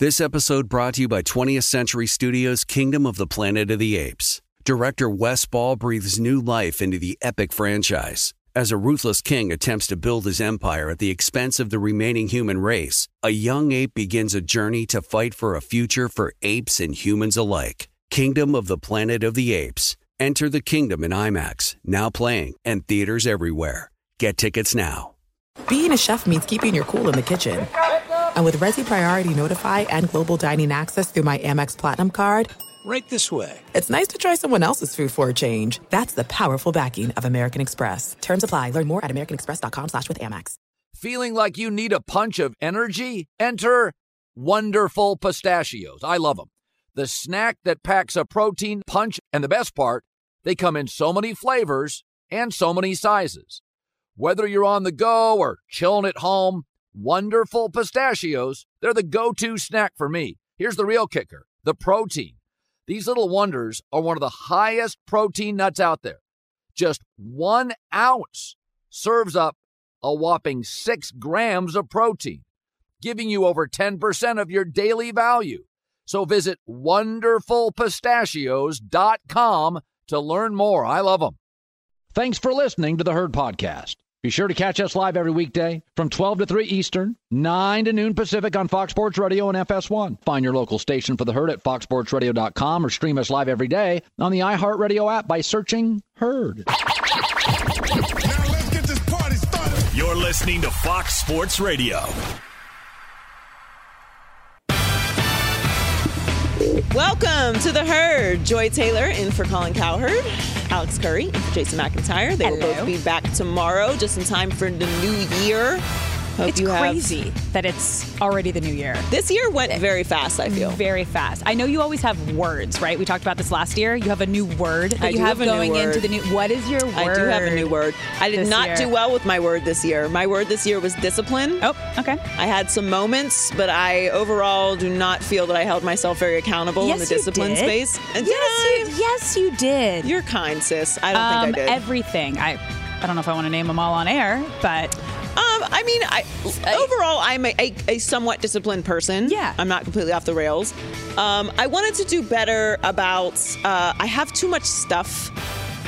This episode brought to you by 20th Century Studios' Kingdom of the Planet of the Apes. Director Wes Ball breathes new life into the epic franchise. As a ruthless king attempts to build his empire at the expense of the remaining human race, a young ape begins a journey to fight for a future for apes and humans alike. Kingdom of the Planet of the Apes. Enter the kingdom in IMAX, now playing, and theaters everywhere. Get tickets now. Being a chef means keeping your cool in the kitchen. And with Resy Priority Notify and Global Dining Access through my Amex Platinum card, Right this way. it's nice to try someone else's food for a change. That's the powerful backing of American Express. Terms apply. Learn more at americanexpress.com slash with Amex. Feeling like you need a punch of energy? Enter Wonderful Pistachios. I love them. The snack that packs a protein punch, and the best part, they come in so many flavors and so many sizes. Whether you're on the go or chilling at home, Wonderful Pistachios, they're the go to snack for me. Here's the real kicker the protein. These little wonders are one of the highest protein nuts out there. Just one ounce serves up a whopping six grams of protein, giving you over 10% of your daily value. So visit wonderfulpistachios.com to learn more. I love them. Thanks for listening to the Herd Podcast. Be sure to catch us live every weekday from 12 to 3 Eastern, 9 to noon Pacific on Fox Sports Radio and FS1. Find your local station for the Herd at foxsportsradio.com or stream us live every day on the iHeartRadio app by searching Herd. Now let's get this party started. You're listening to Fox Sports Radio. Welcome to the herd. Joy Taylor in for Colin Cowherd, Alex Curry, and Jason McIntyre. They will both be back tomorrow, just in time for the new year. Hope It's you have- crazy that it's already the new year. This year went very fast. I feel. Very fast. I know you always have words, right? We talked about this last year. You have a new word that I you have, have a new going word. into the new. What is your word? I do have a new word. I did not year? do well with my word this year. My word this year was discipline. Oh, okay. I had some moments, but I overall do not feel that I held myself very accountable yes, in the discipline did. space. And did yes, I? you, yes, you did. You're kind, sis. I don't um, think I did. Everything. I. I don't know if I want to name them all on air, but Um, I mean, I, overall, I'm a, a, a somewhat disciplined person. Yeah. I'm not completely off the rails. Um, I wanted to do better about. Uh, I have too much stuff,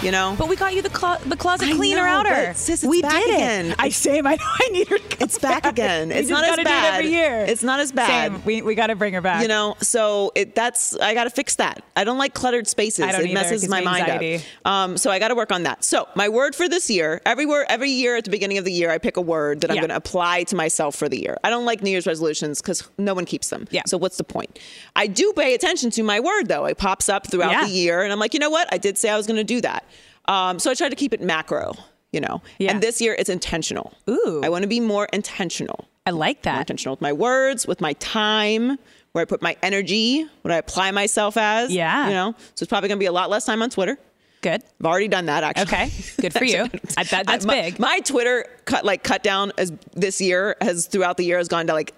you know. but we got you the clo- the closet I cleaner know, outer. sis, it's we back did again. it. I same. I know. I need her. It's back again. We It's not as bad. Every year. It's not as bad. Same. We we got to bring her back. you know, so it that's I got to fix that. I don't like cluttered spaces. It either. Messes my mind anxiety. up. Um, so I got to work on that. So my word for this year, every word, every year at the beginning of the year, I pick a word that I'm going to apply to myself for the year. I don't like New Year's resolutions because no one keeps them. Yeah. So what's the point? I do pay attention to my word though. It pops up throughout Yeah. the year, and I'm like, you know what? I did say I was going to do that. Um, so I try to keep it macro. You know, Yeah. and this year it's intentional. Ooh. I want to be more intentional I like more that. intentional with my words, with my time, where I put my energy, what I apply myself as. Yeah. You know, so it's probably going to be a lot less time on Twitter. Good. I've already done that actually. Okay. Good for you. I, that, that's my, big. My Twitter cut like cut down as this year has throughout the year has gone to like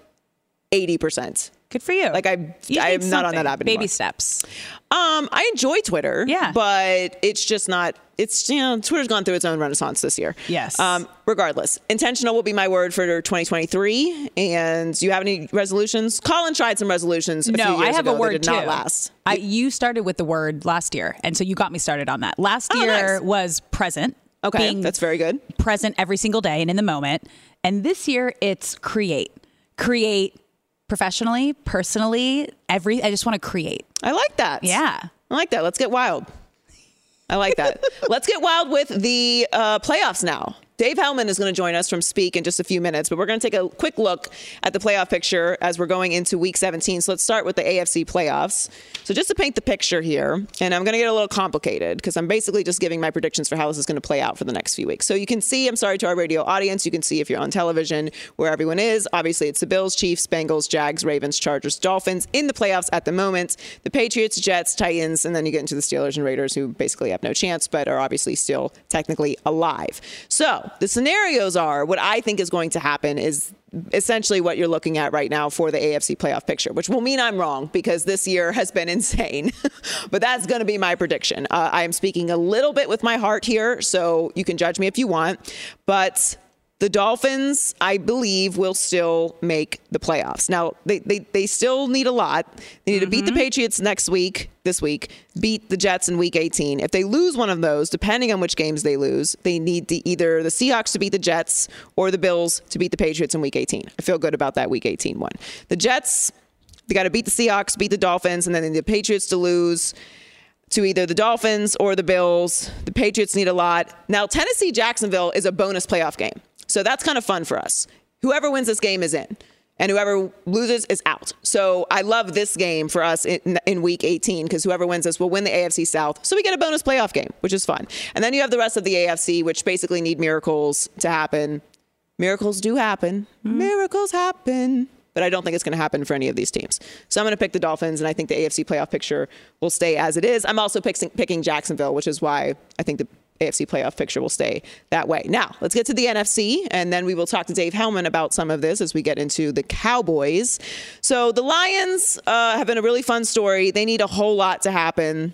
80%. Good for you. Like, I, you I am not on that app anymore. Baby steps. Um, I enjoy Twitter. Yeah. But it's just not. It's you know, Twitter's gone through its own renaissance this year. Yes. Um, regardless, intentional will be my word for 2023. And you have any resolutions? Colin tried some resolutions. A no, I have a word too. not last. I, you started with the word last year, and so you got me started on that. Last Oh, year nice. was present. Okay, that's very good. present every single day and in the moment. And this year, it's create, create professionally, personally. Every I just want to create. I like that. Yeah. I like that. Let's get wild. I like that. Let's get wild with the uh, playoffs now. Dave Helman is going to join us from Speak in just a few minutes, but we're going to take a quick look at the playoff picture as we're going into week 17. So let's start with the AFC playoffs. So just to paint the picture here, and I'm going to get a little complicated because I'm basically just giving my predictions for how this is going to play out for the next few weeks. So you can see, I'm sorry to our radio audience, you can see if you're on television where everyone is. Obviously, it's the Bills, Chiefs, Bengals, Jags, Ravens, Chargers, Dolphins in the playoffs at the moment. The Patriots, Jets, Titans, and then you get into the Steelers and Raiders who basically have no chance but are obviously still technically alive. So the scenarios are what I think is going to happen is essentially what you're looking at right now for the AFC playoff picture, which will mean I'm wrong because this year has been insane. but that's going to be my prediction. Uh, I am speaking a little bit with my heart here, so you can judge me if you want. But The Dolphins, I believe, will still make the playoffs. Now, they, they, they still need a lot. They need to beat the mm-hmm. Patriots next week, this week, beat the Jets in week 18. If they lose one of those, depending on which games they lose, they need either the Seahawks to beat the Jets or the Bills to beat the Patriots in week 18. I feel good about that week 18 one. The Jets, they got to beat the Seahawks, beat the Dolphins, and then they need the Patriots to lose to either the Dolphins or the Bills. The Patriots need a lot. Now, Tennessee Jacksonville is a bonus playoff game. So that's kind of fun for us. Whoever wins this game is in, and whoever loses is out. So I love this game for us in, in week 18 because whoever wins this will win the AFC South. So we get a bonus playoff game, which is fun. And then you have the rest of the AFC, which basically need miracles to happen. Miracles do happen. Mm-hmm. Miracles happen. But I don't think it's going to happen for any of these teams. So I'm going to pick the Dolphins, and I think the AFC playoff picture will stay as it is. I'm also picking, picking Jacksonville, which is why I think the AFC playoff picture will stay that way. Now, let's get to the NFC, and then we will talk to Dave Helman about some of this as we get into the Cowboys. So the Lions uh, have been a really fun story. They need a whole lot to happen.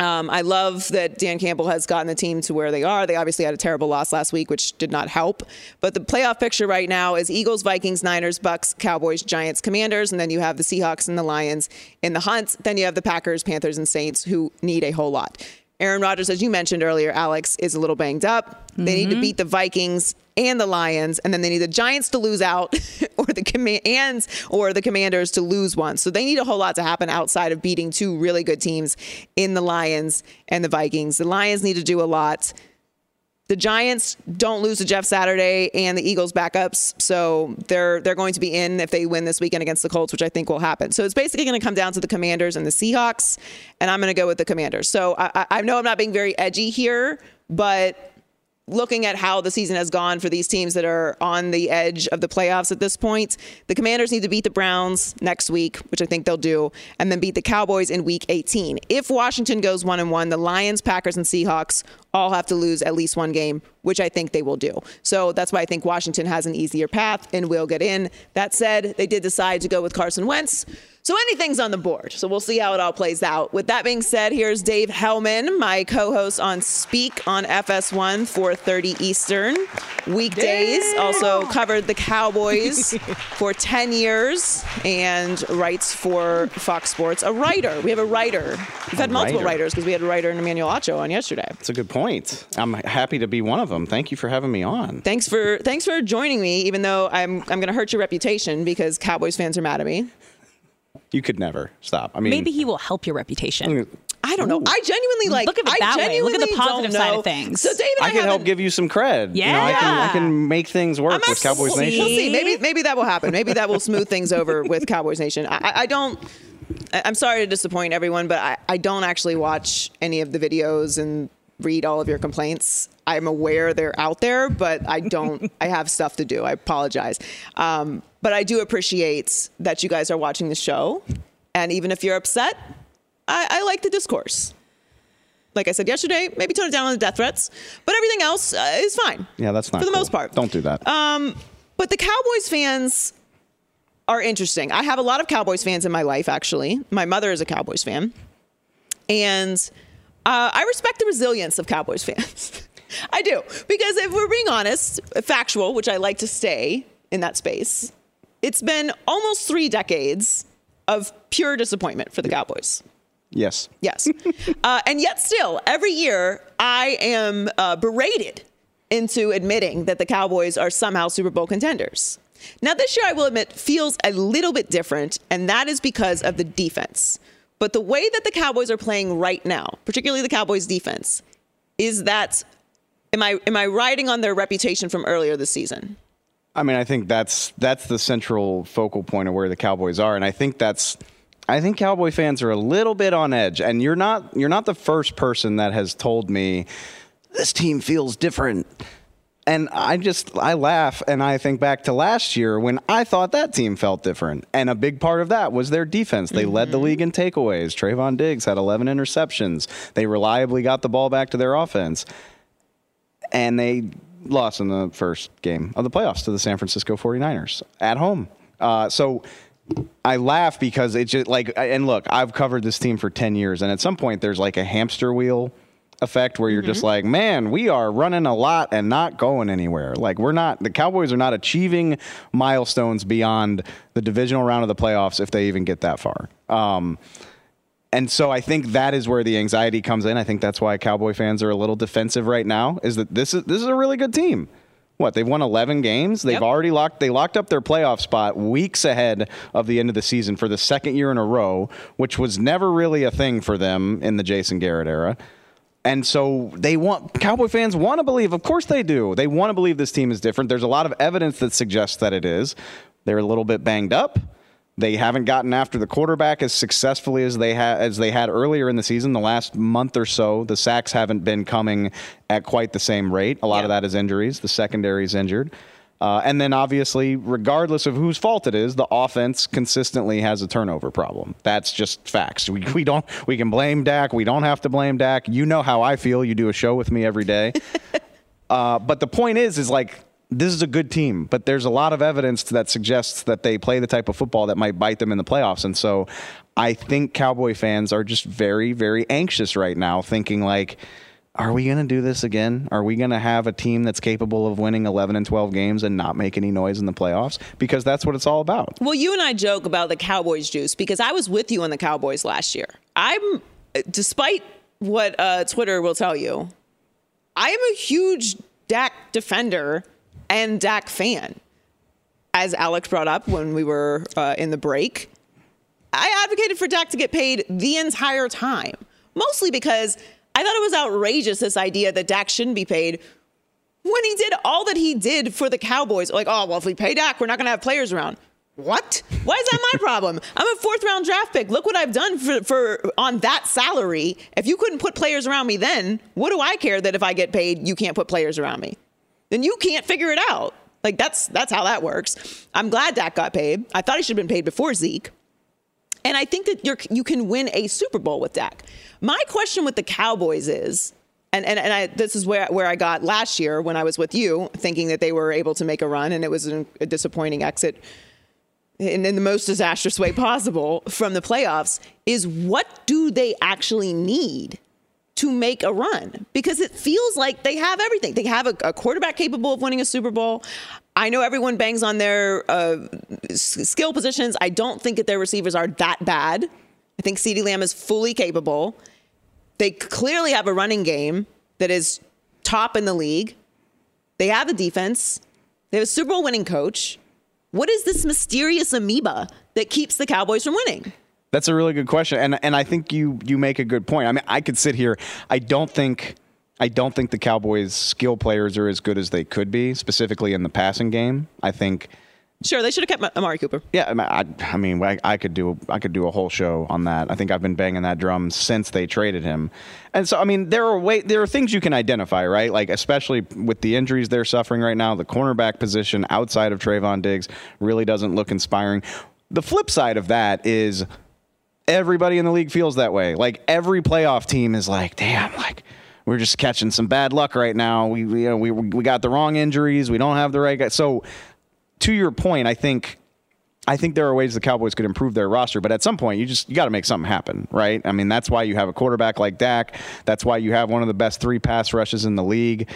Um, I love that Dan Campbell has gotten the team to where they are. They obviously had a terrible loss last week, which did not help. But the playoff picture right now is Eagles, Vikings, Niners, Bucs, Cowboys, Giants, Commanders, and then you have the Seahawks and the Lions in the hunt. Then you have the Packers, Panthers, and Saints who need a whole lot. Aaron Rodgers, as you mentioned earlier, Alex, is a little banged up. They need to mm-hmm. beat the Vikings and the Lions, and then they need the Giants to lose out, or the commands or the Commanders to lose one. So they need a whole lot to happen outside of beating two really good teams in the Lions and the Vikings. The Lions need to do a lot. The Giants don't lose to Jeff Saturday and the Eagles backups, so they're they're going to be in if they win this weekend against the Colts, which I think will happen. So it's basically going to come down to the Commanders and the Seahawks, and I'm going to go with the Commanders. So I, I- I know I'm not being very edgy here, but looking at how the season has gone for these teams that are on the edge of the playoffs at this point, the Commanders need to beat the Browns next week, which I think they'll do, and then beat the Cowboys in week 18. If Washington goes one and one, the Lions, Packers, and Seahawks all have to lose at least one game, which I think they will do. So that's why I think Washington has an easier path and will get in. That said, they did decide to go with Carson Wentz. So anything's on the board. So we'll see how it all plays out. With that being said, here's Dave Helman, my co-host on Speak on FS1 4:30 Eastern weekdays. Also covered the Cowboys for 10 years and writes for Fox Sports. A writer. We have a writer. We've had multiple writer. writers because we had a writer in Emmanuel Acho on yesterday. That's a good point. I'm happy to be one of them. Thank you for having me on. Thanks for thanks for joining me, even though I'm I'm going to hurt your reputation because Cowboys fans are mad at me. You could never stop. I mean, Maybe he will help your reputation. I don't know. I genuinely like. Look at it I that way. Look at the positive side of things. So David, I, I can help give you some cred. You know, I can, I can make things work I'm with Cowboys absolutely- Nation. We'll see. Maybe maybe that will happen. Maybe that will smooth things over with Cowboys Nation. I, I- I don't. I- I'm sorry to disappoint everyone, but I, I don't actually watch any of the videos and read all of your complaints. I'm aware they're out there, but I don't. I have stuff to do. I apologize. Um, but I do appreciate that you guys are watching the show, and even if you're upset, I, I like the discourse. Like I said yesterday, maybe tone it down on the death threats, but everything else uh, is fine. Yeah, that's not for the cool. most part. Don't do that. But the Cowboys fans are interesting. I have a lot of Cowboys fans in my life, actually. My mother is a Cowboys fan. And uh, I respect the resilience of Cowboys fans. I do. Because if we're being honest, factual, which I like to stay in that space, it's been almost three decades of pure disappointment for the Cowboys. yes. Yes. uh, and yet, still, every year, I am uh, berated into admitting that the Cowboys are somehow Super Bowl contenders. Now, this year, I will admit, feels a little bit different, and that is because of the defense. But the way that the Cowboys are playing right now, particularly the Cowboys defense, is that am I am I riding on their reputation from earlier this season? I mean, I think that's that's the central focal point of where the Cowboys are, and I think that's. I think Cowboy fans are a little bit on edge, and you're not you're not the first person that has told me this team feels different. And I just I laugh and I think back to last year when I thought that team felt different, and a big part of that was their defense. They led the league in takeaways. Trevon Diggs had 11 interceptions. They reliably got the ball back to their offense and they lost in the first game of the playoffs to the San Francisco 49ers at home. Uh, so I laugh because it's just like, and look, I've covered this team for 10 years, and at some point there's like a hamster wheel effect where you're just like, man, we are running a lot and not going anywhere. Like we're not the Cowboys are not achieving milestones beyond the divisional round of the playoffs if they even get that far. Um, and so I think that is where the anxiety comes in. I think that's why Cowboy fans are a little defensive right now. Is that this is this is a really good team. What they've won 11 games. They've Yep. already locked. They locked up their playoff spot weeks ahead of the end of the season for the second year in a row, which was never really a thing for them in the Jason Garrett era. And so they want Cowboy fans want to believe. Of course they do. They want to believe this team is different. There's a lot of evidence that suggests that it is. They're a little bit banged up. They haven't gotten after the quarterback as successfully as they had as they had earlier in the season. The last month or so, the sacks haven't been coming at quite the same rate. A lot of that is injuries. The secondary is injured. Uh, and then obviously, regardless of whose fault it is, the offense consistently has a turnover problem. That's just facts. We, we don't we can blame Dak. We don't have to blame Dak. You know how I feel. You do a show with me every day. uh, but the point is, is like this is a good team, but there's a lot of evidence that suggests that they play the type of football that might bite them in the playoffs. And so, I think Cowboy fans are just very, very anxious right now, thinking like are we going to do this again? Are we going to have a team that's capable of winning 11 and 12 games and not make any noise in the playoffs? Because that's what it's all about. Well, you and I joke about the Cowboys juice because I was with you on the Cowboys last year. I'm, despite what uh, Twitter will tell you, I am a huge Dak defender and Dak fan. As Alex brought up when we were uh, in the break, I advocated for Dak to get paid the entire time, mostly because I thought it was outrageous this idea that Dak shouldn't be paid when he did all that he did for the Cowboys. Like, oh, well, if we pay Dak, we're not going to have players around. What? Why is that my problem? I'm a fourth round draft pick. Look what I've done for, for on that salary. If you couldn't put players around me then, what do I care that if I get paid, you can't put players around me? Then you can't figure it out. Like that's that's how that works. I'm glad Dak got paid. I thought he should have been paid before Zeke. And I think that you're, you can win a Super Bowl with Dak. My question with the Cowboys is, and, and, and I, this is where, where I got last year when I was with you, thinking that they were able to make a run, and it was an, a disappointing exit in, in the most disastrous way possible from the playoffs, is what do they actually need? To make a run because it feels like they have everything. They have a, a quarterback capable of winning a Super Bowl. I know everyone bangs on their uh, skill positions. I don't think that their receivers are that bad. I think CeeDee Lamb is fully capable. They clearly have a running game that is top in the league. They have a defense. They have a Super Bowl winning coach. What is this mysterious amoeba that keeps the Cowboys from winning? That's a really good question, and and I think you you make a good point. I mean, I could sit here. I don't think I don't think the Cowboys' skill players are as good as they could be, specifically in the passing game. I think. Sure, they should have kept Amari Cooper. Yeah, I mean, I, I mean, I, I could do I could do a whole show on that. I think I've been banging that drum since they traded him, and so I mean, there are way there are things you can identify, right? Like especially with the injuries they're suffering right now, the cornerback position outside of Trevon Diggs really doesn't look inspiring. The flip side of that is everybody in the league feels that way. Like every playoff team is like, damn, like we're just catching some bad luck right now. We, you know we we got the wrong injuries. We don't have the right guy. So to your point, I think I think there are ways the Cowboys could improve their roster, but at some point you just you got to make something happen, right? I mean, that's why you have a quarterback like Dak. That's why you have one of the best three pass rushes in the league.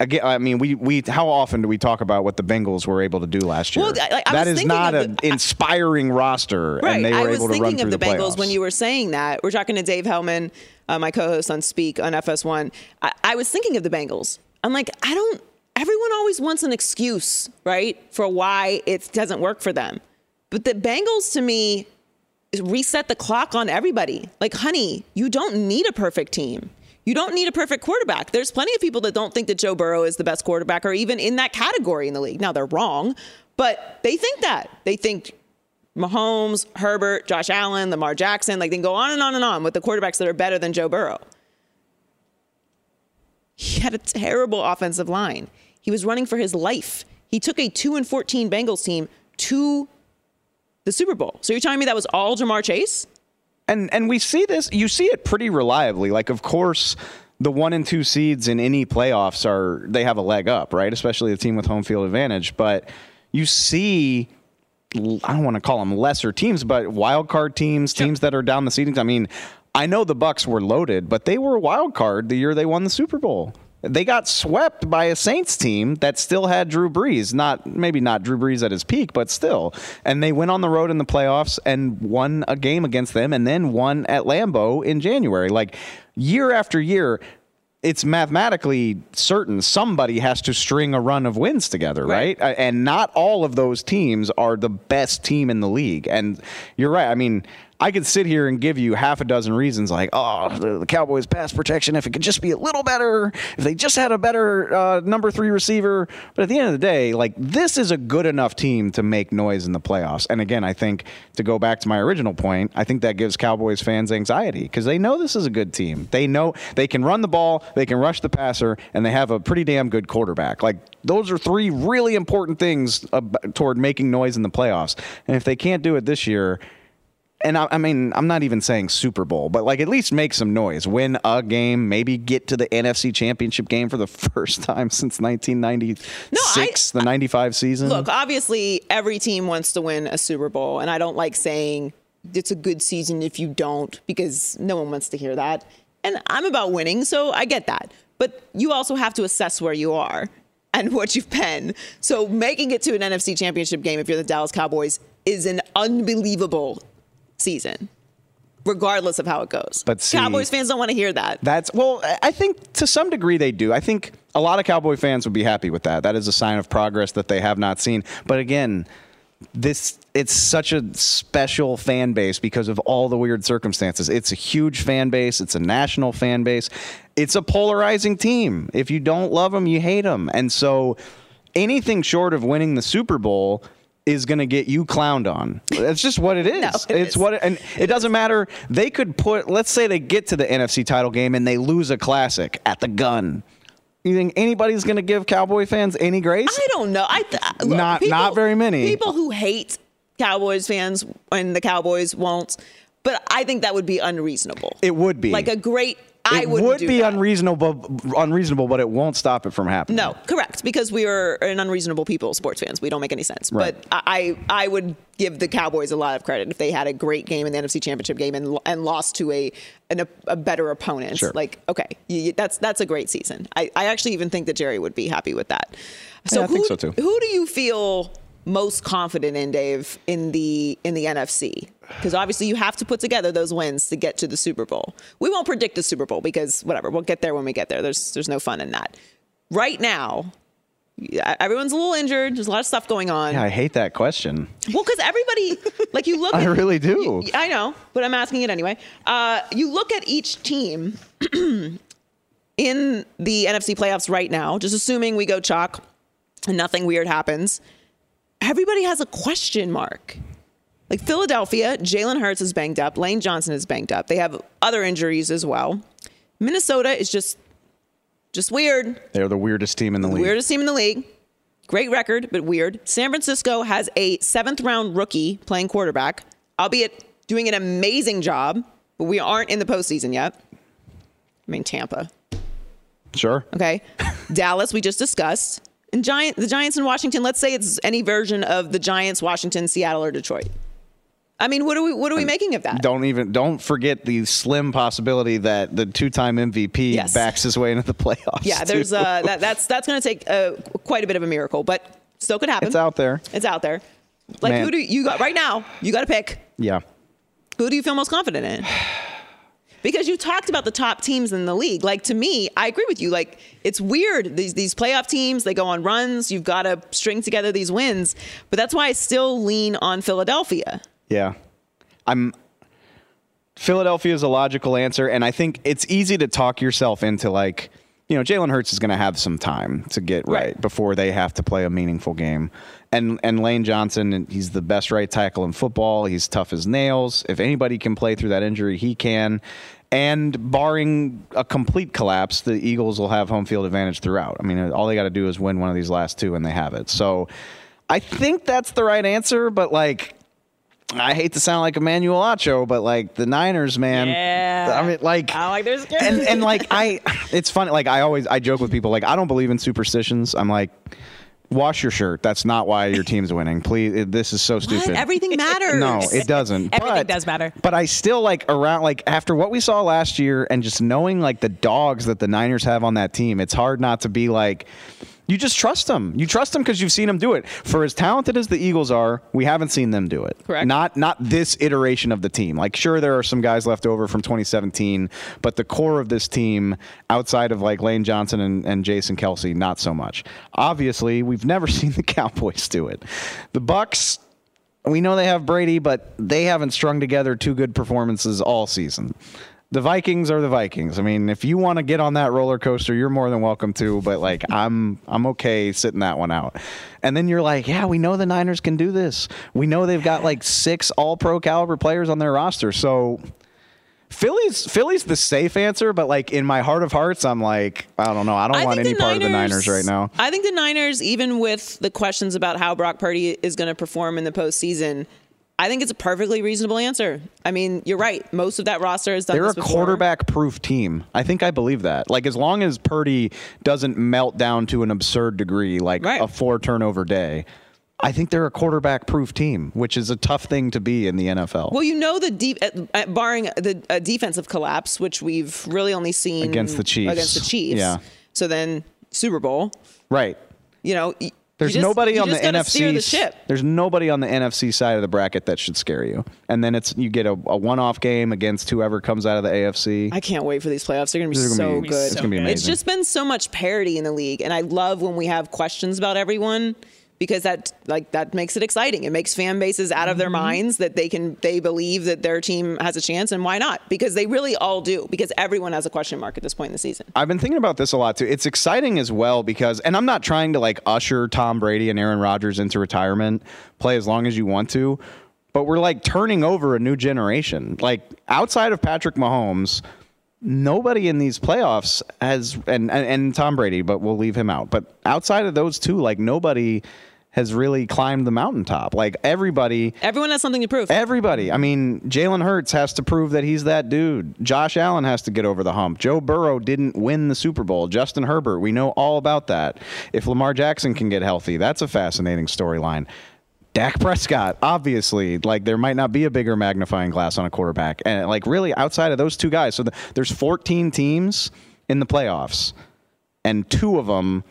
Again, I mean, we we how often do we talk about what the Bengals were able to do last year? Well, I- I that was is not an the- inspiring roster, Right. and they were able to run thinking through of the, the Bengals playoffs. when you were saying that. We're talking to Dave Helman, uh, my co-host on Speak on FS1. I, I was thinking of the Bengals. I'm like, I don't. Everyone always wants an excuse, right, for why it doesn't work for them. But the Bengals, to me, reset the clock on everybody. Like, honey, you don't need a perfect team. You don't need a perfect quarterback. There's plenty of people that don't think that Joe Burrow is the best quarterback or even in that category in the league. Now, they're wrong, but they think that. They think Mahomes, Herbert, Josh Allen, Lamar Jackson, like they can go on and on and on with the quarterbacks that are better than Joe Burrow. He had a terrible offensive line. He was running for his life. He took a 2 and 14 Bengals team to the Super Bowl. So you're telling me that was all Ja'Marr Chase? And and we see this you see it pretty reliably. Like of course the one and two seeds in any playoffs are they have a leg up right? Especially the team with home field advantage. But you see i don't want to call them lesser teams but wild card teams teams that are down the seedings. I mean I know the Bucs were loaded, but they were a wild card the year they won the Super Bowl. They got swept by a Saints team that still had Drew Brees. Not maybe not Drew Brees at his peak, but still. And they went on the road in the playoffs and won a game against them and then won at Lambeau in January. Like year after year, it's mathematically certain somebody has to string a run of wins together, right? right? And not all of those teams are the best team in the league. And you're right. I mean, I could sit here and give you half a dozen reasons like, oh, the, the Cowboys' pass protection, if it could just be a little better, if they just had a better uh, number three receiver. But at the end of the day, like, this is a good enough team to make noise in the playoffs. And again, I think to go back to my original point, I think that gives Cowboys fans anxiety because they know this is a good team. They know they can run the ball, they can rush the passer, and they have a pretty damn good quarterback. Like, those are three really important things toward making noise in the playoffs. And if they can't do it this year, and I, I, mean, I'm not even saying Super Bowl, but like at least make some noise, win a game, maybe get to the NFC Championship game for the first time since 1996, no, the 95 season. Look, obviously, every team wants to win a Super Bowl, and I don't like saying it's a good season if you don't, because no one wants to hear that. And I'm about winning, so I get that. But you also have to assess where you are and what you've been. So making it to an NFC Championship game if you're the Dallas Cowboys is an unbelievable season regardless of how it goes. But see, Cowboys fans don't want to hear that. That's well, I think to some degree they do. I think a lot of Cowboy fans would be happy with that. That is a sign of progress that they have not seen. But again, this it's such a special fan base because of all the weird circumstances. It's a huge fan base, it's a national fan base. It's a polarizing team. If you don't love them, you hate them. And so anything short of winning the Super Bowl is going to get you clowned on. That's just what it is. no, it it's is. what, it, and it, it doesn't is. matter. They could put. Let's say they get to the NFC title game and they lose a classic at the gun. You think anybody's going to give Cowboy fans any grace? I don't know. I look, not people, not very many people who hate Cowboys fans when the Cowboys won't. But I think that would be unreasonable. It would be like a great I would be that. unreasonable, unreasonable, but it won't stop it from happening. No, correct, because we are an unreasonable people, sports fans. We don't make any sense. Right. But I, I would give the Cowboys a lot of credit if they had a great game in the NFC Championship game and and lost to a an, a better opponent. Sure. Like, okay, you, that's that's a great season. I, I actually even think that Jerry would be happy with that. So yeah, I who, think so too. Who do you feel most confident in, Dave, in the in the NFC? Because obviously you have to put together those wins to get to the Super Bowl. We won't predict the Super Bowl because whatever, we'll get there when we get there. There's there's no fun in that. Right now, everyone's a little injured. There's a lot of stuff going on. Yeah, I hate that question. Well, because everybody, like you look. I really do. You, I know, but I'm asking it anyway. Uh, you look at each team in the NFC playoffs right now. Just assuming we go chalk and nothing weird happens everybody has a question mark. Like Philadelphia, Jalen Hurts is banged up. Lane Johnson is banged up. They have other injuries as well. Minnesota is just just weird. They're the weirdest team in the, the league. Weirdest team in the league. Great record, but weird. San Francisco has a seventh round rookie playing quarterback, albeit doing an amazing job, but we aren't in the postseason yet. I mean, Tampa. Sure. Okay. Dallas, we just discussed and Giant, the Giants in Washington. Let's say it's any version of the Giants, Washington, Seattle, or Detroit. I mean, what are we what are we making of that? Don't even don't forget the slim possibility that the two-time MVP yes. backs his way into the playoffs. Yeah, there's uh, that, that's that's going to take uh, quite a bit of a miracle, but still could happen. It's out there. It's out there. Like Man. who do you got right now? You got to pick. Yeah. Who do you feel most confident in? because you talked about the top teams in the league. Like to me, I agree with you. Like it's weird these these playoff teams they go on runs. You've got to string together these wins, but that's why I still lean on Philadelphia. Yeah, I'm. Philadelphia is a logical answer, and I think it's easy to talk yourself into like you know, Jalen Hurts is going to have some time to get right, right, before they have to play a meaningful game. And and Lane Johnson, he's the best right tackle in football. He's tough as nails. If anybody can play through that injury, he can. And barring a complete collapse, the Eagles will have home field advantage throughout. I mean, all they got to do is win one of these last two, and they have it. So, I think that's the right answer. But like, I hate to sound like Emmanuel Acho, but like the Niners, man. Yeah. I mean, like, I like there's and and like I, it's funny. Like I always I joke with people like I don't believe in superstitions. I'm like Wash your shirt. That's not why your team's winning. Please, it- this is so stupid. Everything matters. No, it doesn't. Everything But- does matter. But I still like around like after what we saw last year and just knowing like the dogs that the Niners have on that team, it's hard not to be like you just trust them. You trust them because you've seen them do it. For as talented as the Eagles are, we haven't seen them do it. Correct. Not not this iteration of the team. Like sure there are some guys left over from 2017, but the core of this team outside of like Lane Johnson and, and Jason Kelce, not so much. Obviously, we've never seen the Cowboys do it. The Bucs we know they have Brady, but they haven't strung together two good performances all season. The Vikings are the Vikings. I mean, if you want to get on that roller coaster, you're more than welcome to, but like I'm I'm okay sitting that one out. And then you're like, yeah, we know the Niners can do this. We know they've got like six all pro caliber players on their roster. So Philly's Philly's the safe answer, but like in my heart of hearts, I'm like, I don't know. I don't I want any part of the Niners right now. I think the Niners, even with the questions about how Brock Purdy is going to perform in the postseason, I think it's a perfectly reasonable answer. I mean, you're right. Most of that roster is done They're a quarterback proof team. I think I believe that. Like as long as Purdy doesn't melt down to an absurd degree, like Right. a four turnover day, I think they're a quarterback proof team, which is a tough thing to be in the NFL. Well, you know the deep, uh, barring the uh, defensive collapse, which we've really only seen Against the Chiefs. Against the Chiefs. Yeah. So then Super Bowl. right. You know, There's just- nobody on the NFC. The. There's nobody on the NFC side of the bracket that should scare you. And then it's you get a, a one-off game against whoever comes out of the AFC. I can't wait for these playoffs. They're going to be so be- good. it's gonna be amazing. It's just been so much parity in the league, and I love when we have questions about everyone because that like that makes it exciting. It makes fan bases out of their Mm-hmm. minds that they can they believe that their team has a chance, and why not? Because they really all do. Because everyone has a question mark at this point in the season. I've been thinking about this a lot too. It's exciting as well because, and I'm not trying to like usher Tom Brady and Aaron Rodgers into retirement. Play as long as you want to, but we're like turning over a new generation. Like outside of Patrick Mahomes, nobody in these playoffs has, and, and and Tom Brady, but we'll leave him out. But outside of those two, like nobody has really climbed the mountaintop. Like everybody. Everyone has something to prove. Everybody. I mean, Jalen Hurts has to prove that he's that dude. Josh Allen has to get over the hump. Joe Burrow didn't win the Super Bowl. Justin Herbert, we know all about that. If Lamar Jackson can get healthy, that's a fascinating storyline. Dak Prescott, obviously, like there might not be a bigger magnifying glass on a quarterback. And like really outside of those two guys, so the, there's 14 teams in the playoffs, and two of them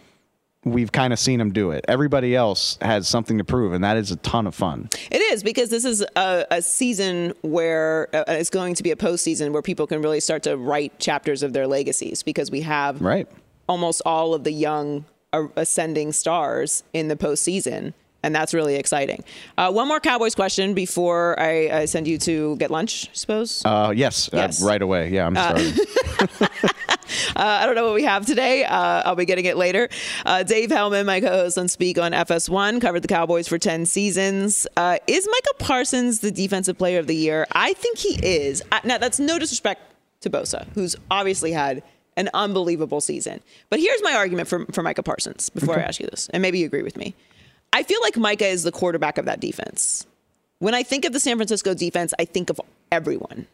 we've kind of seen them do it. Everybody else has something to prove, and that is a ton of fun. It is because this is a, a season where uh, it's going to be a postseason where people can really start to write chapters of their legacies because we have Right. almost all of the young uh, ascending stars in the postseason. And that's really exciting. Uh, one more Cowboys question before I, I send you to get lunch, I suppose. Uh, yes, uh, Yes. right away. Yeah, I'm sorry. I don't know what we have today. Uh, I'll be getting it later. Uh, Dave Helman, my co-host on Speak on FS1, covered the Cowboys for 10 seasons. Uh, is Micah Parsons the defensive player of the year? I think he is. Uh, now, that's no disrespect to Bosa, who's obviously had an unbelievable season. But here's my argument for, for Micah Parsons before I ask you this, and maybe you agree with me. I feel like Micah is the quarterback of that defense. When I think of the San Francisco defense, I think of everyone.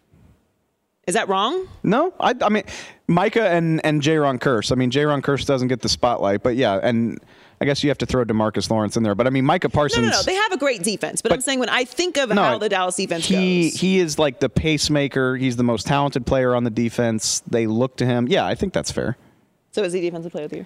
Is that wrong? no, I, I mean Micah and and Jaron Curse. I mean Jaron Curse doesn't get the spotlight, but yeah, and I guess you have to throw DeMarcus Lawrence in there. But I mean Micah No, Parsons. no, no. They have a great defense, but, I'm saying when I think of No, how the Dallas defense he goes, he is like the pacemaker. He's the most talented player on the defense. They look to him. Yeah, I think that's fair. so is he defensive player of the year?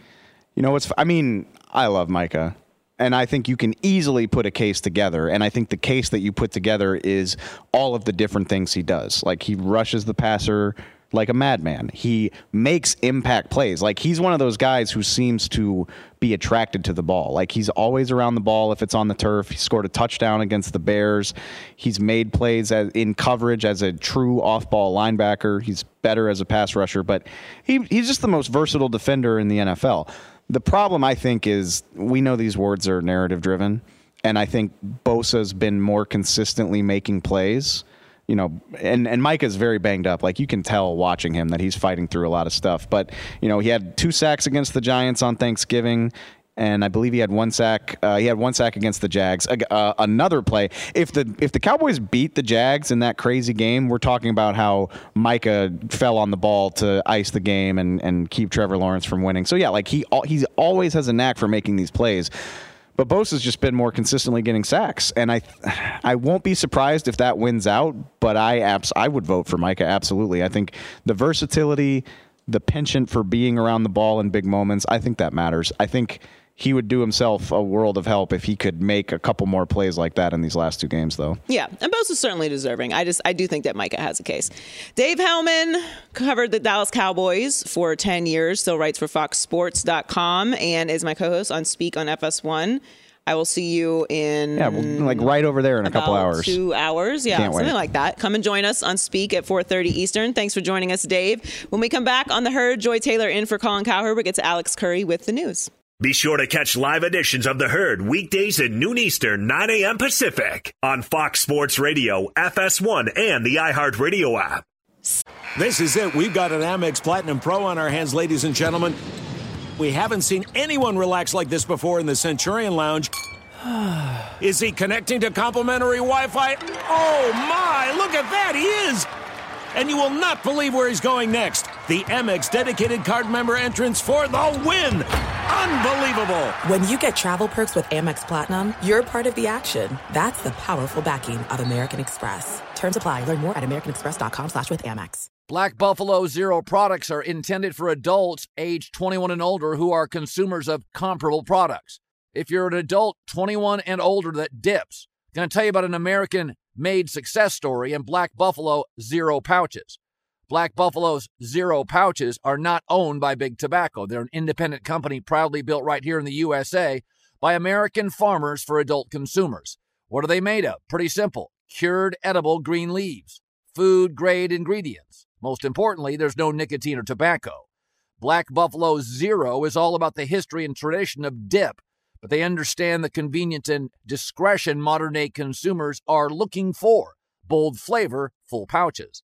You know what's? I mean, I love Micah, and I think you can easily put a case together. And I think the case that you put together is all of the different things he does. Like he rushes the passer like a madman. He makes impact plays. Like he's one of those guys who seems to be attracted to the ball. Like he's always around the ball if it's on the turf. He scored a touchdown against the Bears. He's made plays as, in coverage as a true off-ball linebacker. He's better as a pass rusher, but he, he's just the most versatile defender in the NFL. The problem, I think, is we know these words are narrative driven, and I think Bosa's been more consistently making plays. You know, and and Mike is very banged up. Like you can tell watching him that he's fighting through a lot of stuff. But you know, he had two sacks against the Giants on Thanksgiving. And I believe he had one sack. Uh, he had one sack against the Jags. Uh, another play. If the if the Cowboys beat the Jags in that crazy game, we're talking about how Micah fell on the ball to ice the game and, and keep Trevor Lawrence from winning. So yeah, like he he always has a knack for making these plays. But Bosa's just been more consistently getting sacks, and I, I won't be surprised if that wins out. But I abs- I would vote for Micah absolutely. I think the versatility, the penchant for being around the ball in big moments, I think that matters. I think he would do himself a world of help if he could make a couple more plays like that in these last two games, though. Yeah, and Bosa is certainly deserving. I just I do think that Micah has a case. Dave Helman covered the Dallas Cowboys for 10 years, still writes for FoxSports.com, and is my co-host on Speak on FS1. I will see you in Yeah, like right over there in a couple hours. Two hours, yeah, Can't something wait. like that. Come and join us on Speak at 4:30 Eastern. Thanks for joining us, Dave. When we come back on the herd, Joy Taylor in for Colin Cowherd. We get to Alex Curry with the news. Be sure to catch live editions of The Herd weekdays at noon Eastern, 9 a.m. Pacific on Fox Sports Radio, FS1, and the iHeartRadio app. This is it. We've got an Amex Platinum Pro on our hands, ladies and gentlemen. We haven't seen anyone relax like this before in the Centurion Lounge. Is he connecting to complimentary Wi Fi? Oh my, look at that, he is! And you will not believe where he's going next. The Amex dedicated card member entrance for the win! Unbelievable! When you get travel perks with Amex Platinum, you're part of the action. That's the powerful backing of American Express. Terms apply. Learn more at americanexpress.com slash with Amex. Black Buffalo Zero products are intended for adults age 21 and older who are consumers of comparable products. If you're an adult 21 and older that dips, I'm going to tell you about an American made success story in Black Buffalo Zero pouches. Black Buffalo's Zero pouches are not owned by Big Tobacco. They're an independent company proudly built right here in the USA by American farmers for adult consumers. What are they made of? Pretty simple cured edible green leaves, food grade ingredients. Most importantly, there's no nicotine or tobacco. Black Buffalo Zero is all about the history and tradition of dip, but they understand the convenience and discretion modern day consumers are looking for. Bold flavor, full pouches.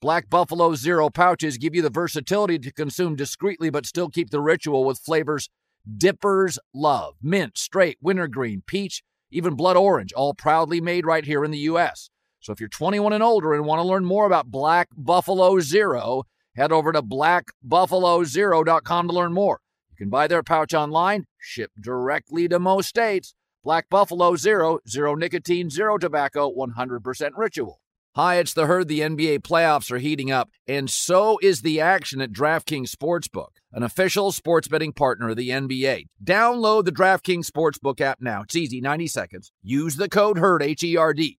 Black Buffalo Zero pouches give you the versatility to consume discreetly but still keep the ritual with flavors dippers love mint, straight, wintergreen, peach, even blood orange, all proudly made right here in the U.S. So if you're 21 and older and want to learn more about Black Buffalo Zero, head over to blackbuffalozero.com to learn more. You can buy their pouch online, ship directly to most states. Black Buffalo Zero, zero nicotine, zero tobacco, 100% ritual. Hi, it's the herd. The NBA playoffs are heating up, and so is the action at DraftKings Sportsbook, an official sports betting partner of the NBA. Download the DraftKings Sportsbook app now. It's easy, 90 seconds. Use the code HERD, H E R D.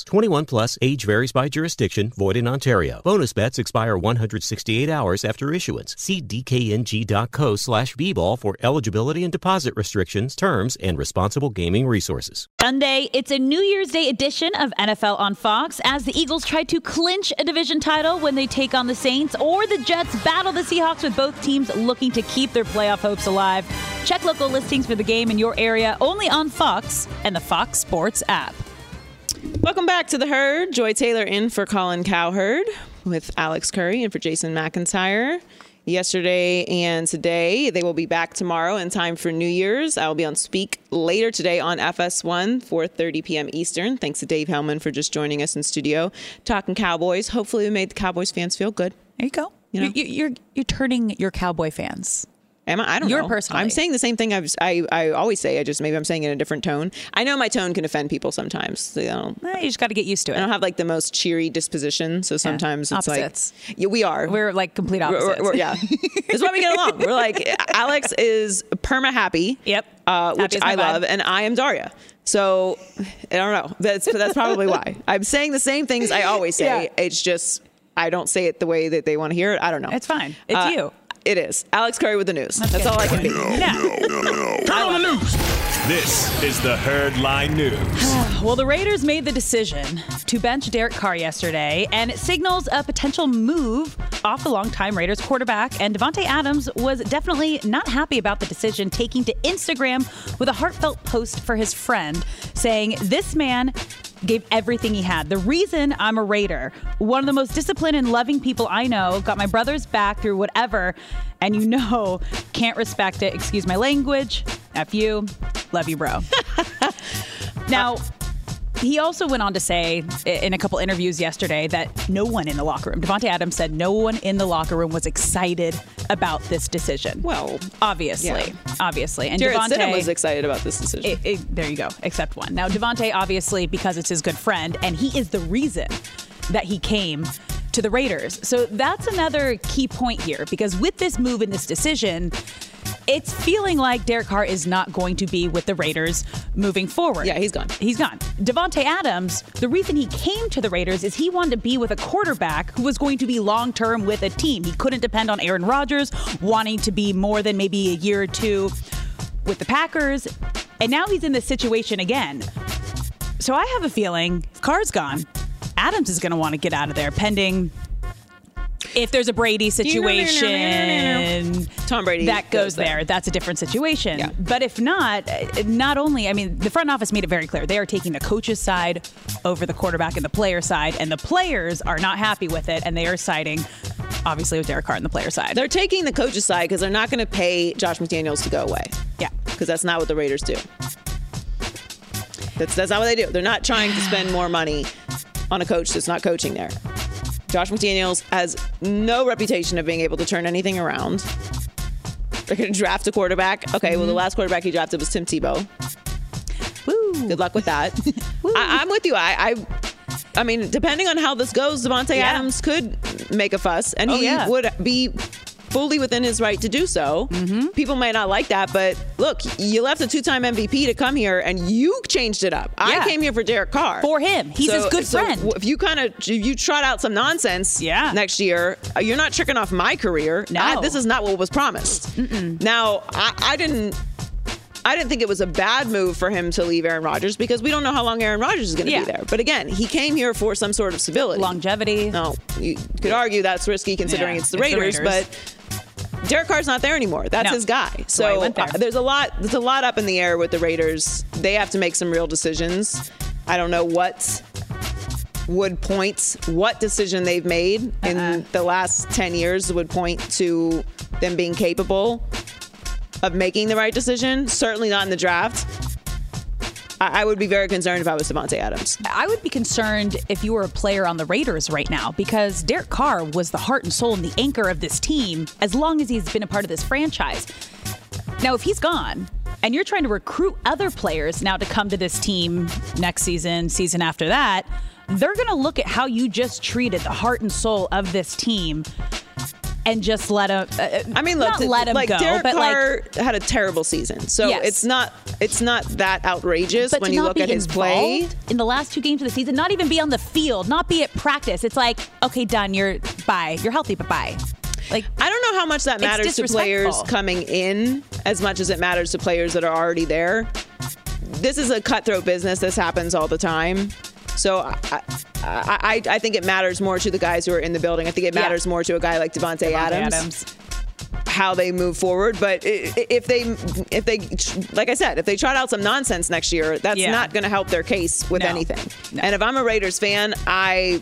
21 plus, age varies by jurisdiction, void in Ontario. Bonus bets expire 168 hours after issuance. See dkng.co slash bball for eligibility and deposit restrictions, terms, and responsible gaming resources. Sunday, it's a New Year's Day edition of NFL on Fox as the Eagles try to clinch a division title when they take on the Saints, or the Jets battle the Seahawks with both teams looking to keep their playoff hopes alive. Check local listings for the game in your area only on Fox and the Fox Sports app. Welcome back to the herd. Joy Taylor in for Colin Cowherd with Alex Curry and for Jason McIntyre. Yesterday and today, they will be back tomorrow in time for New Year's. I will be on Speak later today on FS1, 4:30 p.m. Eastern. Thanks to Dave Helman for just joining us in studio, talking Cowboys. Hopefully, we made the Cowboys fans feel good. There you go. You know? You're, you're you're turning your cowboy fans. Am I? I don't You're know. personally. I'm saying the same thing I've, I I always say. I just maybe I'm saying it in a different tone. I know my tone can offend people sometimes. So, you know, Eh, you just got to get used to it. I don't have like the most cheery disposition, so sometimes it's Opposites. like yeah, we are. We're like complete opposites. we're- we're- yeah, that's why we get along. We're like Alex is perma happy. Yep. uh, which I love, vibe. and I am Daria. So I don't know. That's that's probably why I'm saying the same things I always say. Yeah. It's just I don't say it the way that they want to hear it. I don't know. It's fine. It's Uh, you. It is Alex Curry with the news. That's, good. all I can be. No, Yeah. Turn on the news. This is the Herd Line News. Well, the Raiders made the decision to bench Derek Carr yesterday, and it signals a potential move off the longtime Raiders quarterback, and Davante Adams was definitely not happy about the decision, taking to Instagram with a heartfelt post for his friend saying, This man gave everything he had. The reason I'm a Raider, one of the most disciplined and loving people I know, got my brother's back through whatever, and you know, can't respect it. Excuse my language. F you. Love you, bro. now, he also went on to say in a couple interviews yesterday that no one in the locker room, Davante Adams said no one in the locker room was excited about this decision. Well, obviously, yeah. obviously, and Devontae Stidham was excited about this decision. It, it, there you go, except one. Now Davante, obviously, because it's his good friend, and he is the reason that he came to the Raiders. So that's another key point here because with this move and this decision it's feeling like Derek Carr is not going to be with the Raiders moving forward. Yeah, he's gone. He's gone. Davante Adams, the reason he came to the Raiders is he wanted to be with a quarterback who was going to be long term with a team. He couldn't depend on Aaron Rodgers wanting to be more than maybe a year or two with the Packers. And now he's in this situation again. So I have a feeling Carr's gone, Adams is going to want to get out of there pending if there's a Brady situation, Tom Brady that goes, there. there. That's a different situation. Yeah. But if not, eh, not only, I mean, the front office made it very clear they are taking the coach's side over the quarterback and the player side, and the players are not happy with it, and they are siding obviously with Derek Carr on the player side. They're taking the coach's side because they're not going to pay Josh McDaniels to go away. Yeah, because that's not what the Raiders do. That's that's not what they do. They're not trying to spend more money on a coach that's not coaching there. Josh McDaniels has no reputation of being able to turn anything around. They're going to draft a quarterback. Okay, well, the mm-hmm. last quarterback he drafted was Tim Tebow. Woo. Good luck with that. I, am with you. I, I, I, mean, depending on how this goes, Davante yeah. Adams could make a fuss, and oh, he yeah. would be fully within his right to do so. Mm-hmm. People might not like that, but look, you left a two-time MVP to come here, and you changed it up. Yeah. I came here for Derek Carr. For him, he's so, his good so friend. If you kind of you trot out some nonsense, yeah. next year, you're not tricking off my career. No, I, this is not what was promised. Mm-mm. Now, I, I didn't. I didn't think it was a bad move for him to leave Aaron Rodgers because we don't know how long Aaron Rodgers is going to yeah. be there. But again, he came here for some sort of stability, longevity. No, you could argue that's risky considering yeah, it's, the, it's Raiders, the Raiders, but Derek Carr's not there anymore. That's no. his guy. So uh, there's a lot. There's a lot up in the air with the Raiders. They have to make some real decisions. I don't know what would point what decision they've made uh-uh. in the last 10 years would point to them being capable of making the right decision. Certainly not in the draft. I, would be very concerned if I was Davante Adams. I would be concerned if you were a player on the Raiders right now because Derek Carr was the heart and soul and the anchor of this team as long as he's been a part of this franchise. Now, if he's gone, and you're trying to recruit other players now to come to this team next season, season after that, they're going to look at how you just treated the heart and soul of this team and just let him. Uh, uh I mean, look, not let him like go, Derek but Carr like had a terrible season, so yes. it's not it's not that outrageous but when you look at his play in the last two games of the season. Not even be on the field, not be at practice. It's like, okay, done. You're bye. You're healthy, but bye. Like I don't know how much that matters to players coming in as much as it matters to players that are already there. This is a cutthroat business. This happens all the time. So I, I, I think it matters more to the guys who are in the building. I think it matters yeah. more to a guy like Davante, Adams. Adams how they move forward. But if they, if they, like I said, if they trot out some nonsense next year, that's yeah. not going to help their case with no. anything. No. And if I'm a Raiders fan, I.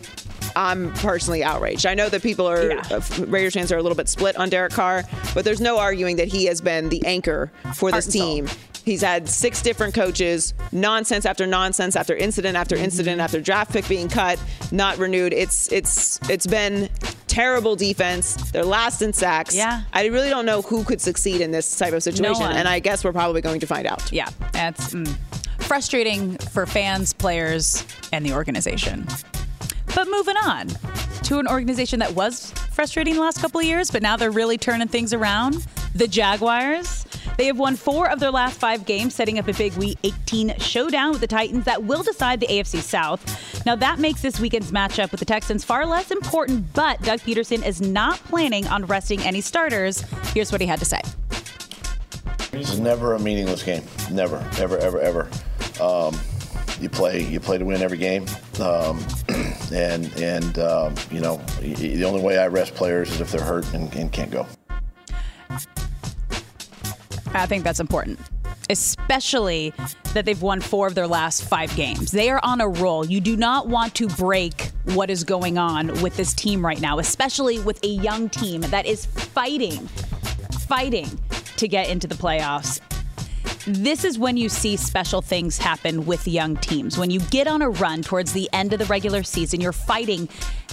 I'm personally outraged. I know that people are yeah. uh, Raiders fans are a little bit split on Derek Carr, but there's no arguing that he has been the anchor for this team. He's had six different coaches, nonsense after nonsense after incident after mm-hmm. incident after draft pick being cut, not renewed. It's it's it's been terrible defense. They're last in sacks. Yeah. I really don't know who could succeed in this type of situation, no and I guess we're probably going to find out. Yeah, that's mm, frustrating for fans, players, and the organization. But moving on to an organization that was frustrating the last couple of years, but now they're really turning things around. The Jaguars. They have won four of their last five games, setting up a big Week 18 showdown with the Titans that will decide the AFC South. Now, that makes this weekend's matchup with the Texans far less important, but Doug Pederson is not planning on resting any starters. Here's what he had to say. Is never a meaningless game. Never, ever, ever, ever. Um, you play, you play to win every game. Um, and and um, you know, the only way I rest players is if they're hurt and, and can't go. I think that's important, especially that they've won four of their last five games. They are on a roll. You do not want to break what is going on with this team right now, especially with a young team that is fighting, fighting to get into the playoffs. This is when you see special things happen with young teams. When you get on a run towards the end of the regular season, you're fighting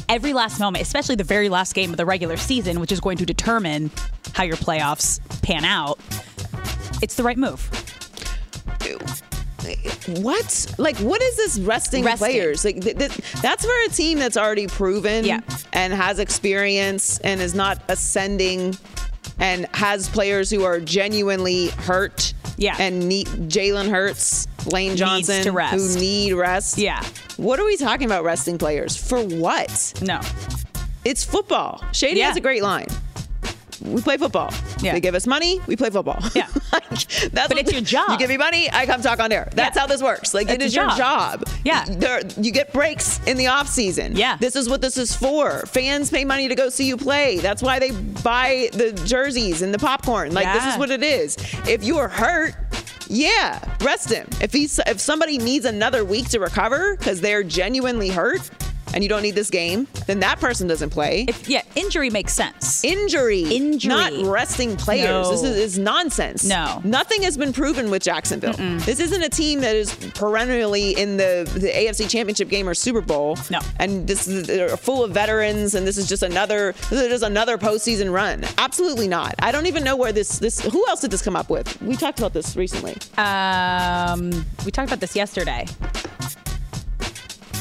every last moment, especially the very last game of the regular season, which is going to determine how your playoffs pan out. It's the right move. What? Like, what is this resting, Resting. players? Like, th- th- that's for a team that's already proven and has experience and is not ascending and has players who are genuinely hurt. Yeah. And need Jalen Hurts, Lane Johnson, to rest. who need rest. Yeah. What are we talking about resting players? For what? No. It's football. Shady Yeah. has a great line. We play football. Yeah. They give us money, we play football. Yeah. that's But what it's your job. You give me money, I come talk on air. That's Yeah. how this works. Like it It's is your job. job. Yeah. There, you get breaks in the off season. Yeah. This is what this is for. Fans pay money to go see you play. That's why they buy the jerseys and the popcorn. Like this is what it is. If you are hurt, yeah, rest him. If he's if somebody needs another week to recover because they're genuinely hurt and you don't need this game, then that person doesn't play. If, yeah, injury makes sense. Injury, Injury. not resting players. No. This is, is nonsense. No. nothing has been proven with Jacksonville. This isn't a team that is perennially in the, the AFC Championship game or Super Bowl. No. and this is they're full of veterans, and this is just another this is just another postseason run. Absolutely not. I don't even know where this this. Who else did this come up with? We talked about this recently. Um, we talked about this yesterday.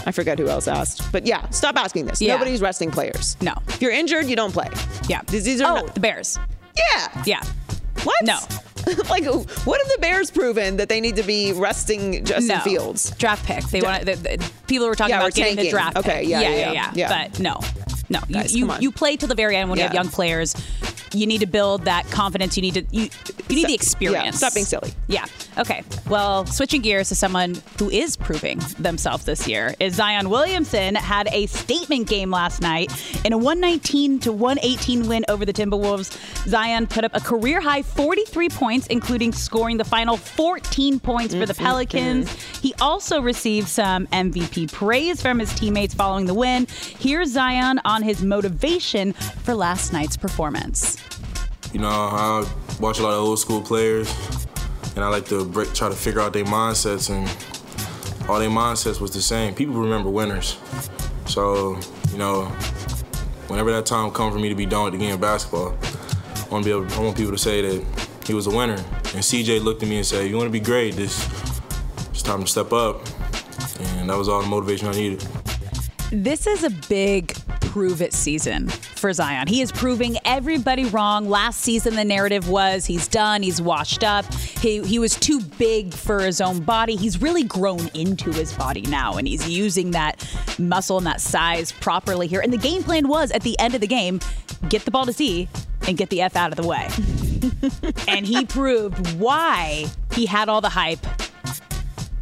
I forget who else asked, but yeah, stop asking this. Yeah. Nobody's resting players. No. If you're injured, you don't play. Yeah. These, are oh, not- the Bears. yeah. Yeah. What? No. like, what have the Bears proven that they need to be resting Justin no. Fields? Draft pick. They want the, the, people were talking Yeah, about getting the draft Okay, pick. yeah, yeah, yeah, yeah. Yeah. But no, no. Guys, you you, you play till the very end when you have young players. You need to build that confidence. You need to you, you need the experience. Yeah, stop being silly. Yeah. Okay. Well, switching gears to someone who is proving themselves this year is Zion Williamson had a statement game last night in a 119 to 118 win over the Timberwolves. Zion put up a career high 43 points, including scoring the final 14 points for the mm-hmm. Pelicans. He also received some MVP praise from his teammates following the win. Here's Zion on his motivation for last night's performance. You know, I watch a lot of old school players, and I like to break, try to figure out their mindsets, and all their mindsets was the same. People remember winners, so you know, whenever that time comes for me to be done with the game of basketball, I want able, I want people to say that he was a winner. And CJ looked at me and said, "You want to be great? This, it's time to step up," and that was all the motivation I needed. This is a big prove it season for Zion. He is proving everybody wrong. Last season, the narrative was he's done, he's washed up, he, he was too big for his own body. He's really grown into his body now, and he's using that muscle and that size properly here. And the game plan was at the end of the game get the ball to Z and get the F out of the way. and he proved why he had all the hype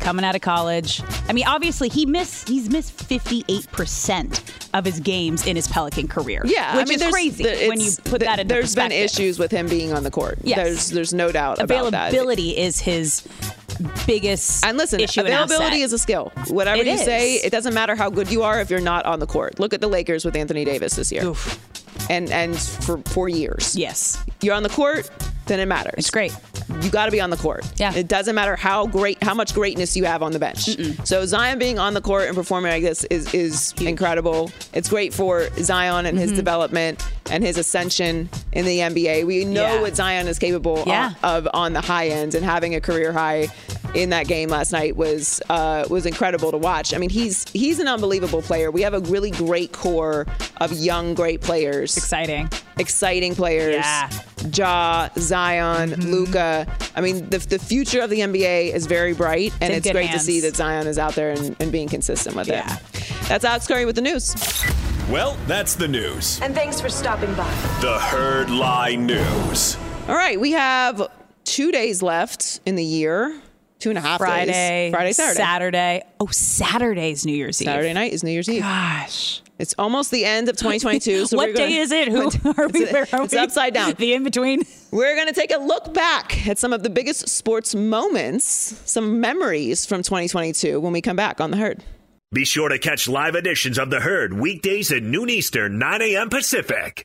coming out of college. I mean, obviously he missed he's missed 58% of his games in his Pelican career. Yeah, which I mean, is crazy the- when you put that the- in There's been issues with him being on the court. Yes. There's there's no doubt about. Availability is his biggest And listen, availability is a skill. Whatever It you say, it doesn't matter how good you are if you're not on the court. Look at the Lakers with Anthony Davis this year. And and for four years. Yes. You're on the court, then it matters. It's great. You got to be on the court. Yeah. It doesn't matter how great, how much greatness you have on the bench. So Zion being on the court and performing like this is is incredible. It's great for Zion and his Mm-hmm. development and his ascension in the NBA. We know Yeah. what Zion is capable Yeah. of, of on the high end, and having a career high in that game last night was uh, was incredible to watch. I mean, he's he's an unbelievable player. We have a really great core of young, great players. Exciting. Exciting players. Yeah. Mm-hmm. Ja, Zion, Luka. I mean, the, the future of the NBA is very bright, and in it's great hands. to see that Zion is out there and, and being consistent with Yeah. it. That's Alex Curry with the news. Well, that's the news. And thanks for stopping by. The Herd Lie News. All right, we have two days left in the year. Two and a half Friday, days. Friday, Saturday. Saturday. Oh, Saturday's New Year's Eve. Saturday night is New Year's Eve. Gosh. It's almost the end of 2022. So what we're gonna- day is it? Who are we? It's, Where are it's we? upside down. The in between. We're going to take a look back at some of the biggest sports moments, some memories from 2022 when we come back on the herd. Be sure to catch live editions of The Herd weekdays at noon Eastern, 9 a.m. Pacific.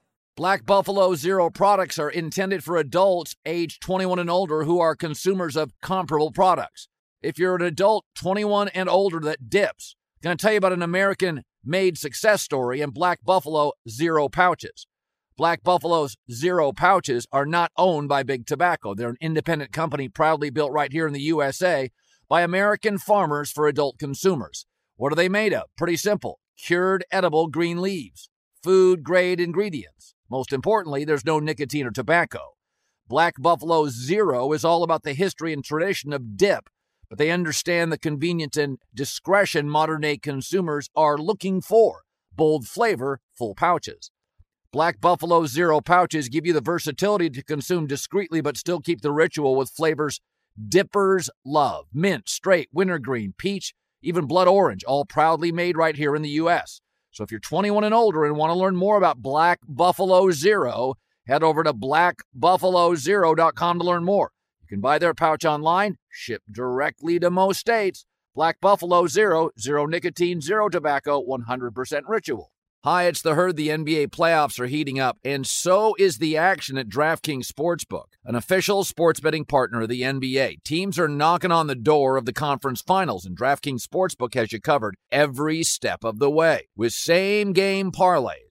Black Buffalo Zero products are intended for adults age 21 and older who are consumers of comparable products. If you're an adult 21 and older that dips, I'm going to tell you about an American made success story in Black Buffalo Zero pouches. Black Buffalo's Zero pouches are not owned by Big Tobacco. They're an independent company proudly built right here in the USA by American farmers for adult consumers. What are they made of? Pretty simple cured edible green leaves, food grade ingredients. Most importantly, there's no nicotine or tobacco. Black Buffalo Zero is all about the history and tradition of dip, but they understand the convenience and discretion modern day consumers are looking for. Bold flavor, full pouches. Black Buffalo Zero pouches give you the versatility to consume discreetly but still keep the ritual with flavors dippers love mint, straight, wintergreen, peach, even blood orange, all proudly made right here in the U.S. So if you're 21 and older and want to learn more about Black Buffalo Zero, head over to blackbuffalozero.com to learn more. You can buy their pouch online, ship directly to most states. Black Buffalo Zero, zero nicotine, zero tobacco, 100% ritual. Hi, it's the herd. The NBA playoffs are heating up, and so is the action at DraftKings Sportsbook, an official sports betting partner of the NBA. Teams are knocking on the door of the conference finals, and DraftKings Sportsbook has you covered every step of the way with same game parlays,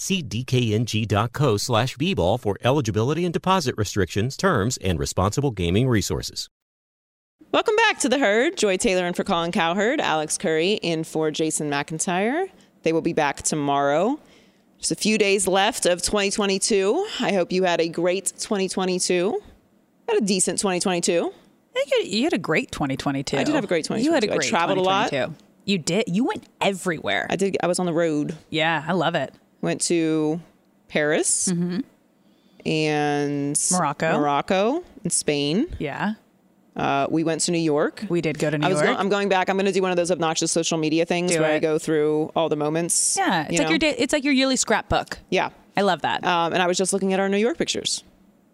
See dkng.co slash bball for eligibility and deposit restrictions, terms, and responsible gaming resources. Welcome back to the herd. Joy Taylor in for Colin Cowherd, Alex Curry in for Jason McIntyre. They will be back tomorrow. Just a few days left of 2022. I hope you had a great 2022. Had a decent 2022. You had a great 2022. I did have a great 2022. You had a great I traveled a lot. You did. You went everywhere. I did. I was on the road. Yeah, I love it. Went to Paris and Mm-hmm. Morocco. Morocco and Spain. Yeah. Uh, we went to New York. We did go to New I was York. Go- I'm going back. I'm going to do one of those obnoxious social media things Do where I go through all the moments. yeah, it's you like know? your day, it's like your yearly scrapbook. Yeah. I love that. Um, and I was just looking at our New York pictures.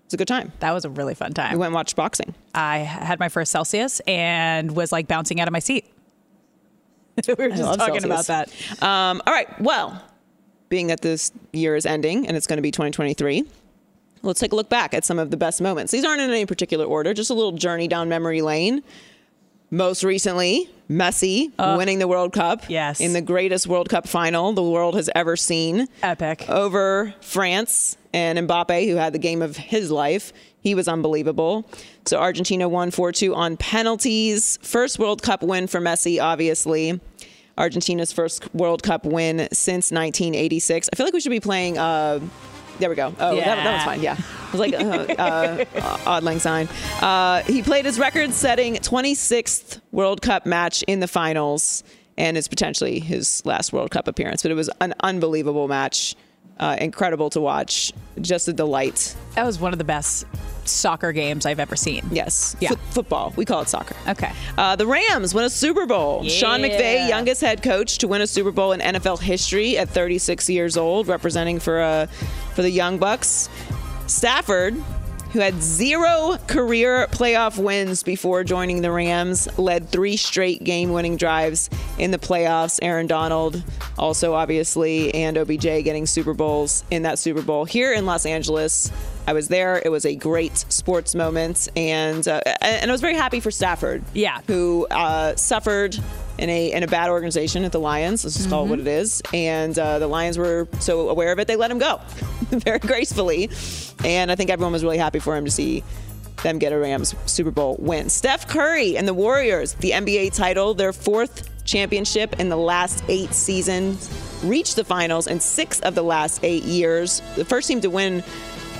It's a good time. That was a really fun time. We went and watched boxing. I had my first Celsius and was like bouncing out of my seat. we were just talking Celsius. about that. Um, all right. Well, being that this year is ending and it's going to be 2023, let's take a look back at some of the best moments. These aren't in any particular order, just a little journey down memory lane. Most recently, Messi winning the World Cup. Yes. In the greatest World Cup final the world has ever seen. Epic. Over France and Mbappe, who had the game of his life. He was unbelievable. So Argentina won 4 2 on penalties. First World Cup win for Messi, obviously. Argentina's first World Cup win since 1986. I feel like we should be playing. Uh, there we go. Oh, that, that was fine. Yeah. It was like uh, uh, Auld Lang Syne. Uh, he played his record setting 26th World Cup match in the finals, and it's potentially his last World Cup appearance. But it was an unbelievable match. Uh, incredible to watch. Just a delight. That was one of the best soccer games I've ever seen. Yes. Yeah. Foot- football. We call it soccer. Okay. Uh, the Rams win a Super Bowl. Sean Yeah. McVay, youngest head coach to win a Super Bowl in NFL history at 36 years old, representing for uh, for the Young Bucks. Stafford, who had zero career playoff wins before joining the Rams, led three straight game-winning drives in the playoffs. Aaron Donald, also obviously, and OBJ getting Super Bowls in that Super Bowl here in Los Angeles. I was there. It was a great sports moment, and uh, and I was very happy for Stafford. Yeah. who uh, suffered in a in a bad organization at the Lions. Let's just call it what it is. And uh, the Lions were so aware of it, they let him go very gracefully. And I think everyone was really happy for him to see them get a Rams Super Bowl win. Steph Curry and the Warriors, the NBA title, their fourth championship in the last eight seasons, reached the finals in six of the last eight years. The first team to win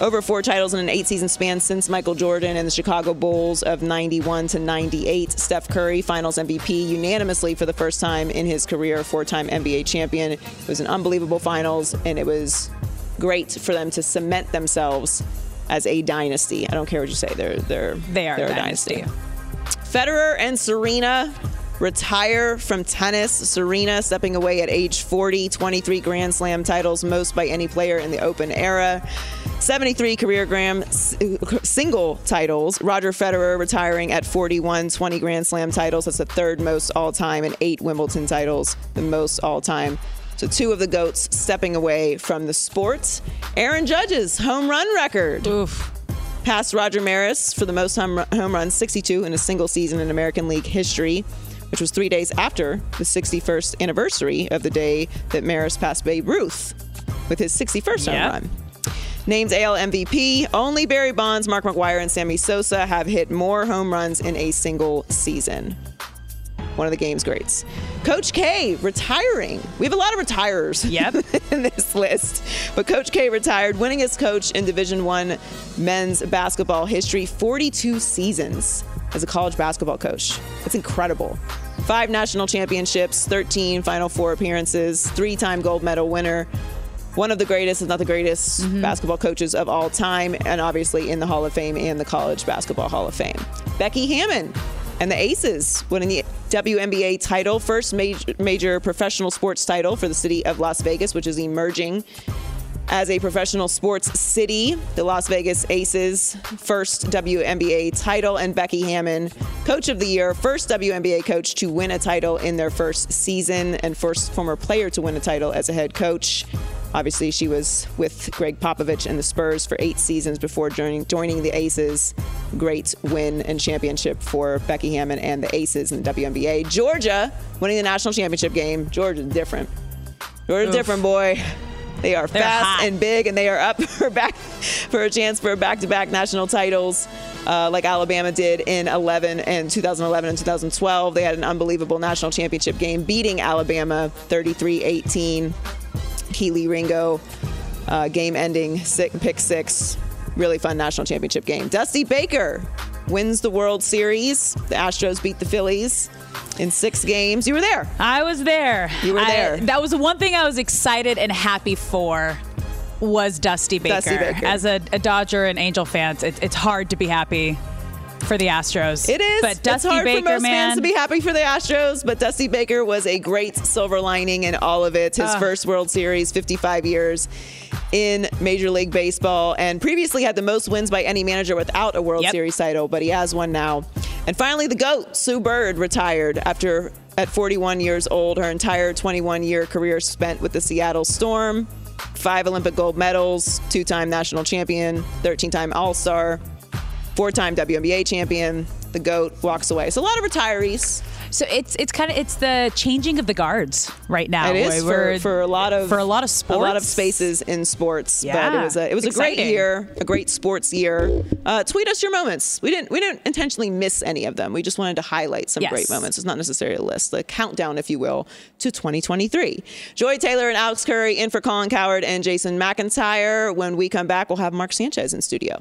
over four titles in an eight season span since Michael Jordan and the Chicago Bulls of 91 to 98. Steph Curry, finals MVP, unanimously for the first time in his career, four time NBA champion. It was an unbelievable finals, and it was great for them to cement themselves as a dynasty. I don't care what you say, they're, they're, They are they're a dynasty. dynasty. Federer and Serena retire from tennis. Serena stepping away at age 40, 23 Grand Slam titles, most by any player in the Open era. 73 career Grand s- single titles. Roger Federer retiring at 41, 20 Grand Slam titles. That's the third most all time, and eight Wimbledon titles, the most all time. So two of the goats stepping away from the sport. Aaron Judge's home run record. Oof. Passed Roger Maris for the most home, home runs, 62 in a single season in American League history, which was three days after the 61st anniversary of the day that Maris passed Babe Ruth with his 61st Yeah. home run. Named AL MVP, only Barry Bonds, Mark McGwire, and Sammy Sosa have hit more home runs in a single season. One of the game's greats. Coach K retiring. We have a lot of retirers Yep. in this list. But Coach K retired, winningest coach in Division One men's basketball history, 42 seasons as a college basketball coach. That's incredible. Five national championships, 13 Final Four appearances, three-time gold medal winner. One of the greatest, if not the greatest, mm-hmm. basketball coaches of all time, and obviously in the Hall of Fame and the College Basketball Hall of Fame. Becky Hammon and the Aces winning the WNBA title, first major, major professional sports title for the city of Las Vegas, which is emerging as a professional sports city. The Las Vegas Aces, first WNBA title, and Becky Hammon, Coach of the Year, first WNBA coach to win a title in their first season, and first former player to win a title as a head coach. Obviously, she was with Gregg Popovich and the Spurs for eight seasons before joining, joining the Aces. Great win and championship for Becky Hammon and the Aces in the WNBA. Georgia winning the national championship game. Georgia's different. Georgia's Oof. different, boy. They are They're fast hot. and big, and they are up for back for a chance for back-to-back national titles, uh, like Alabama did in 11 and 2011 and 2012. They had an unbelievable national championship game, beating Alabama 33-18. Kelee Ringo, uh, game-ending pick six. Really fun national championship game. Dusty Baker wins the World Series. The Astros beat the Phillies in six games. You were there. I was there. You were I- there. that was the one thing I was excited and happy for was Dusty Baker. Dusty Baker. As a, a Dodger and Angel fans, it, it's hard to be happy for the Astros. It is. But Dusty it's hard Baker, for most man. fans to be happy for the Astros, but Dusty Baker was a great silver lining in all of it. His Ah. first World Series, 55 years in Major League Baseball, and previously had the most wins by any manager without a World Yep. Series title, but he has one now. And finally, the GOAT, Sue Bird, retired after at 41 years old. Her entire 21 year career spent with the Seattle Storm. five Olympic gold medals, two time national champion, 13 time All Star, four time WNBA champion. The GOAT walks away. So a lot of retirees. So it's it's kind of it's the changing of the guards right now. It is for, for a lot of for a lot of sports, a lot of spaces in sports. but Yeah, it was a it was it's a great year, a great sports year. Uh, tweet us your moments. We didn't we didn't intentionally miss any of them. We just wanted to highlight some Yes. great moments. It's not necessarily a list, the countdown, if you will, to 2023. Joy Taylor and Alex Curry in for Colin Cowherd and Jason McIntyre. When we come back, we'll have Mark Sanchez in studio.